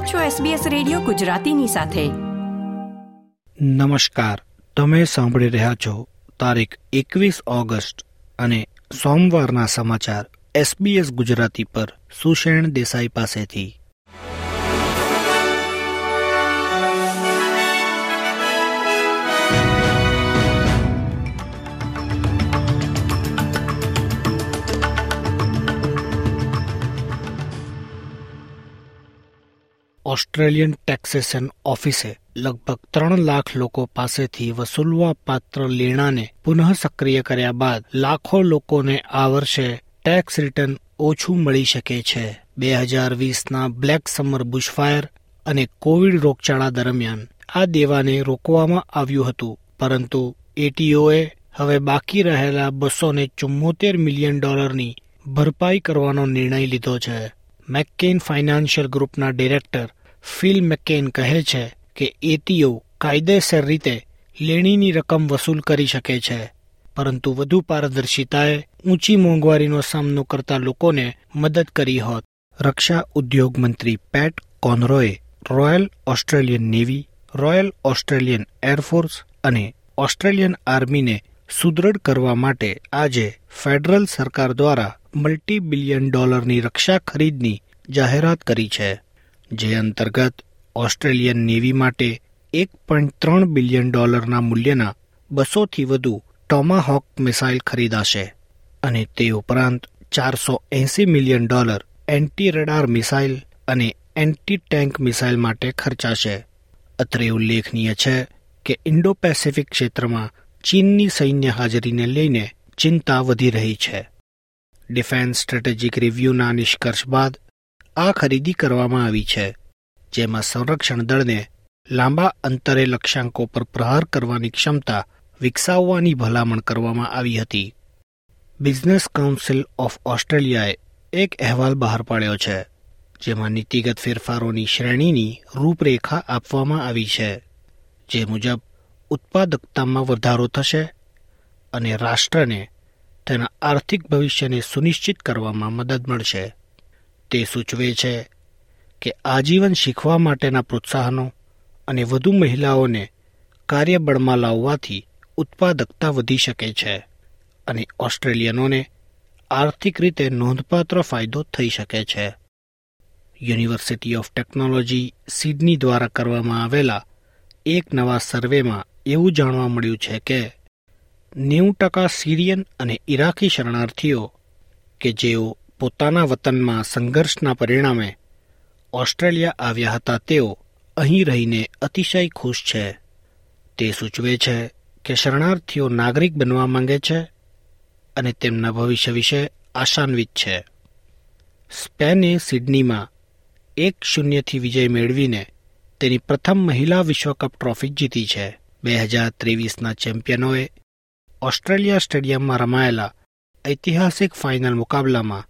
આપ છો SBS radio ગુજરાતીની સાથે. નમસ્કાર. તમે સાંભળી રહ્યા છો તારીખ એકવીસ ઓગસ્ટ અને સોમવારના સમાચાર SBS ગુજરાતી પર સુષેણ દેસાઈ પાસેથી. ઓસ્ટ્રેલિયન ટેક્સેશન ઓફિસે લગભગ ત્રણ લાખ લોકો પાસેથી વસૂલવા પાત્ર લેણાને પુનઃ સક્રિય કર્યા બાદ લાખો લોકોને આ વર્ષે ટેક્સ રિટર્ન ઓછું મળી શકે છે. બે હજાર વીસના બ્લેક સમર બુશફાયર અને કોવિડ રોગચાળા દરમિયાન આ દેવાને રોકવામાં આવ્યું હતું. પરંતુ એટીઓએ હવે બાકી રહેલા બસો ને ચુમ્મોતેર મિલિયન ડોલરની ભરપાઈ કરવાનો નિર્ણય લીધો છે. મેકકેન ફાઇનાન્શિયલ ગ્રુપના ડિરેક્ટર ફિલ મેકેન કહે છે કે એટીઓ કાયદેસર રીતે લેણીની રકમ વસૂલ કરી શકે છે. પરંતુ વધુ પારદર્શિતાએ ઊંચી મોંઘવારીનો સામનો કરતા લોકોને મદદ કરી હોત. રક્ષા ઉદ્યોગ મંત્રી Pat કોનરોએ royal Australian navy, royal Australian air force અને ઓસ્ટ્રેલિયન આર્મીને સુદૃઢ કરવા માટે આજે ફેડરલ સરકાર દ્વારા મલ્ટી બિલિયન ડોલરની રક્ષા ખરીદની જાહેરાત કરી છે. જે અંતર્ગત ઓસ્ટ્રેલિયન નેવી માટે એક પોઈન્ટ ત્રણ બિલિયન ડોલરના મૂલ્યના બસોથી વધુ ટોમાહોક મિસાઇલ ખરીદાશે અને તે ઉપરાંત ચારસો એંસી million dollar anti radar missile અને એન્ટી ટેન્ક મિસાઇલ માટે ખર્ચાશે. અત્રે ઉલ્લેખનીય છે કે ઇન્ડો પેસિફિક ક્ષેત્રમાં ચીનની સૈન્ય હાજરીને લઈને ચિંતા વધી રહી છે. ડિફેન્સ સ્ટ્રેટેજિક રિવ્યૂના નિષ્કર્ષ બાદ આ ખરીદી કરવામાં આવી છે, જેમાં સંરક્ષણ દળને લાંબા અંતરે લક્ષ્યાંકો પર પ્રહાર કરવાની ક્ષમતા વિકસાવવાની ભલામણ કરવામાં આવી હતી. બિઝનેસ કાઉન્સિલ ઓફ ઓસ્ટ્રેલિયાએ એક અહેવાલ બહાર પાડ્યો છે, જેમાં નીતિગત ફેરફારોની શ્રેણીની રૂપરેખા આપવામાં આવી છે, જે મુજબ ઉત્પાદકતામાં વધારો થશે અને રાષ્ટ્રને તેના આર્થિક ભવિષ્યને સુનિશ્ચિત કરવામાં મદદ મળશે. તે સૂચવે છે કે આજીવન શીખવા માટેના પ્રોત્સાહનો અને વધુ મહિલાઓને કાર્યબળમાં લાવવાથી ઉત્પાદકતા વધી શકે છે અને ઓસ્ટ્રેલિયનોને આર્થિક રીતે નોંધપાત્ર ફાયદો થઈ શકે છે. યુનિવર્સિટી ઓફ ટેકનોલોજી સિડની દ્વારા કરવામાં આવેલા એક નવા સર્વેમાં એવું જાણવા મળ્યું છે કે નેવું ટકા સિરિયન અને ઇરાકી શરણાર્થીઓ કે જેઓ પોતાના વતનમાં સંઘર્ષના પરિણામે ઓસ્ટ્રેલિયા આવ્યા હતા તેઓ અહીં રહીને અતિશય ખુશ છે. તે સૂચવે છે કે શરણાર્થીઓ નાગરિક બનવા માંગે છે અને તેમના ભવિષ્ય વિશે આશાન્વિત છે. સ્પેને સિડનીમાં એક શૂન્યથી વિજય મેળવીને તેની પ્રથમ મહિલા વિશ્વકપ ટ્રોફી જીતી છે. બે હજાર ત્રેવીસના ચેમ્પિયનોએ ઓસ્ટ્રેલિયા સ્ટેડિયમમાં રમાયેલા ઐતિહાસિક ફાઇનલ મુકાબલામાં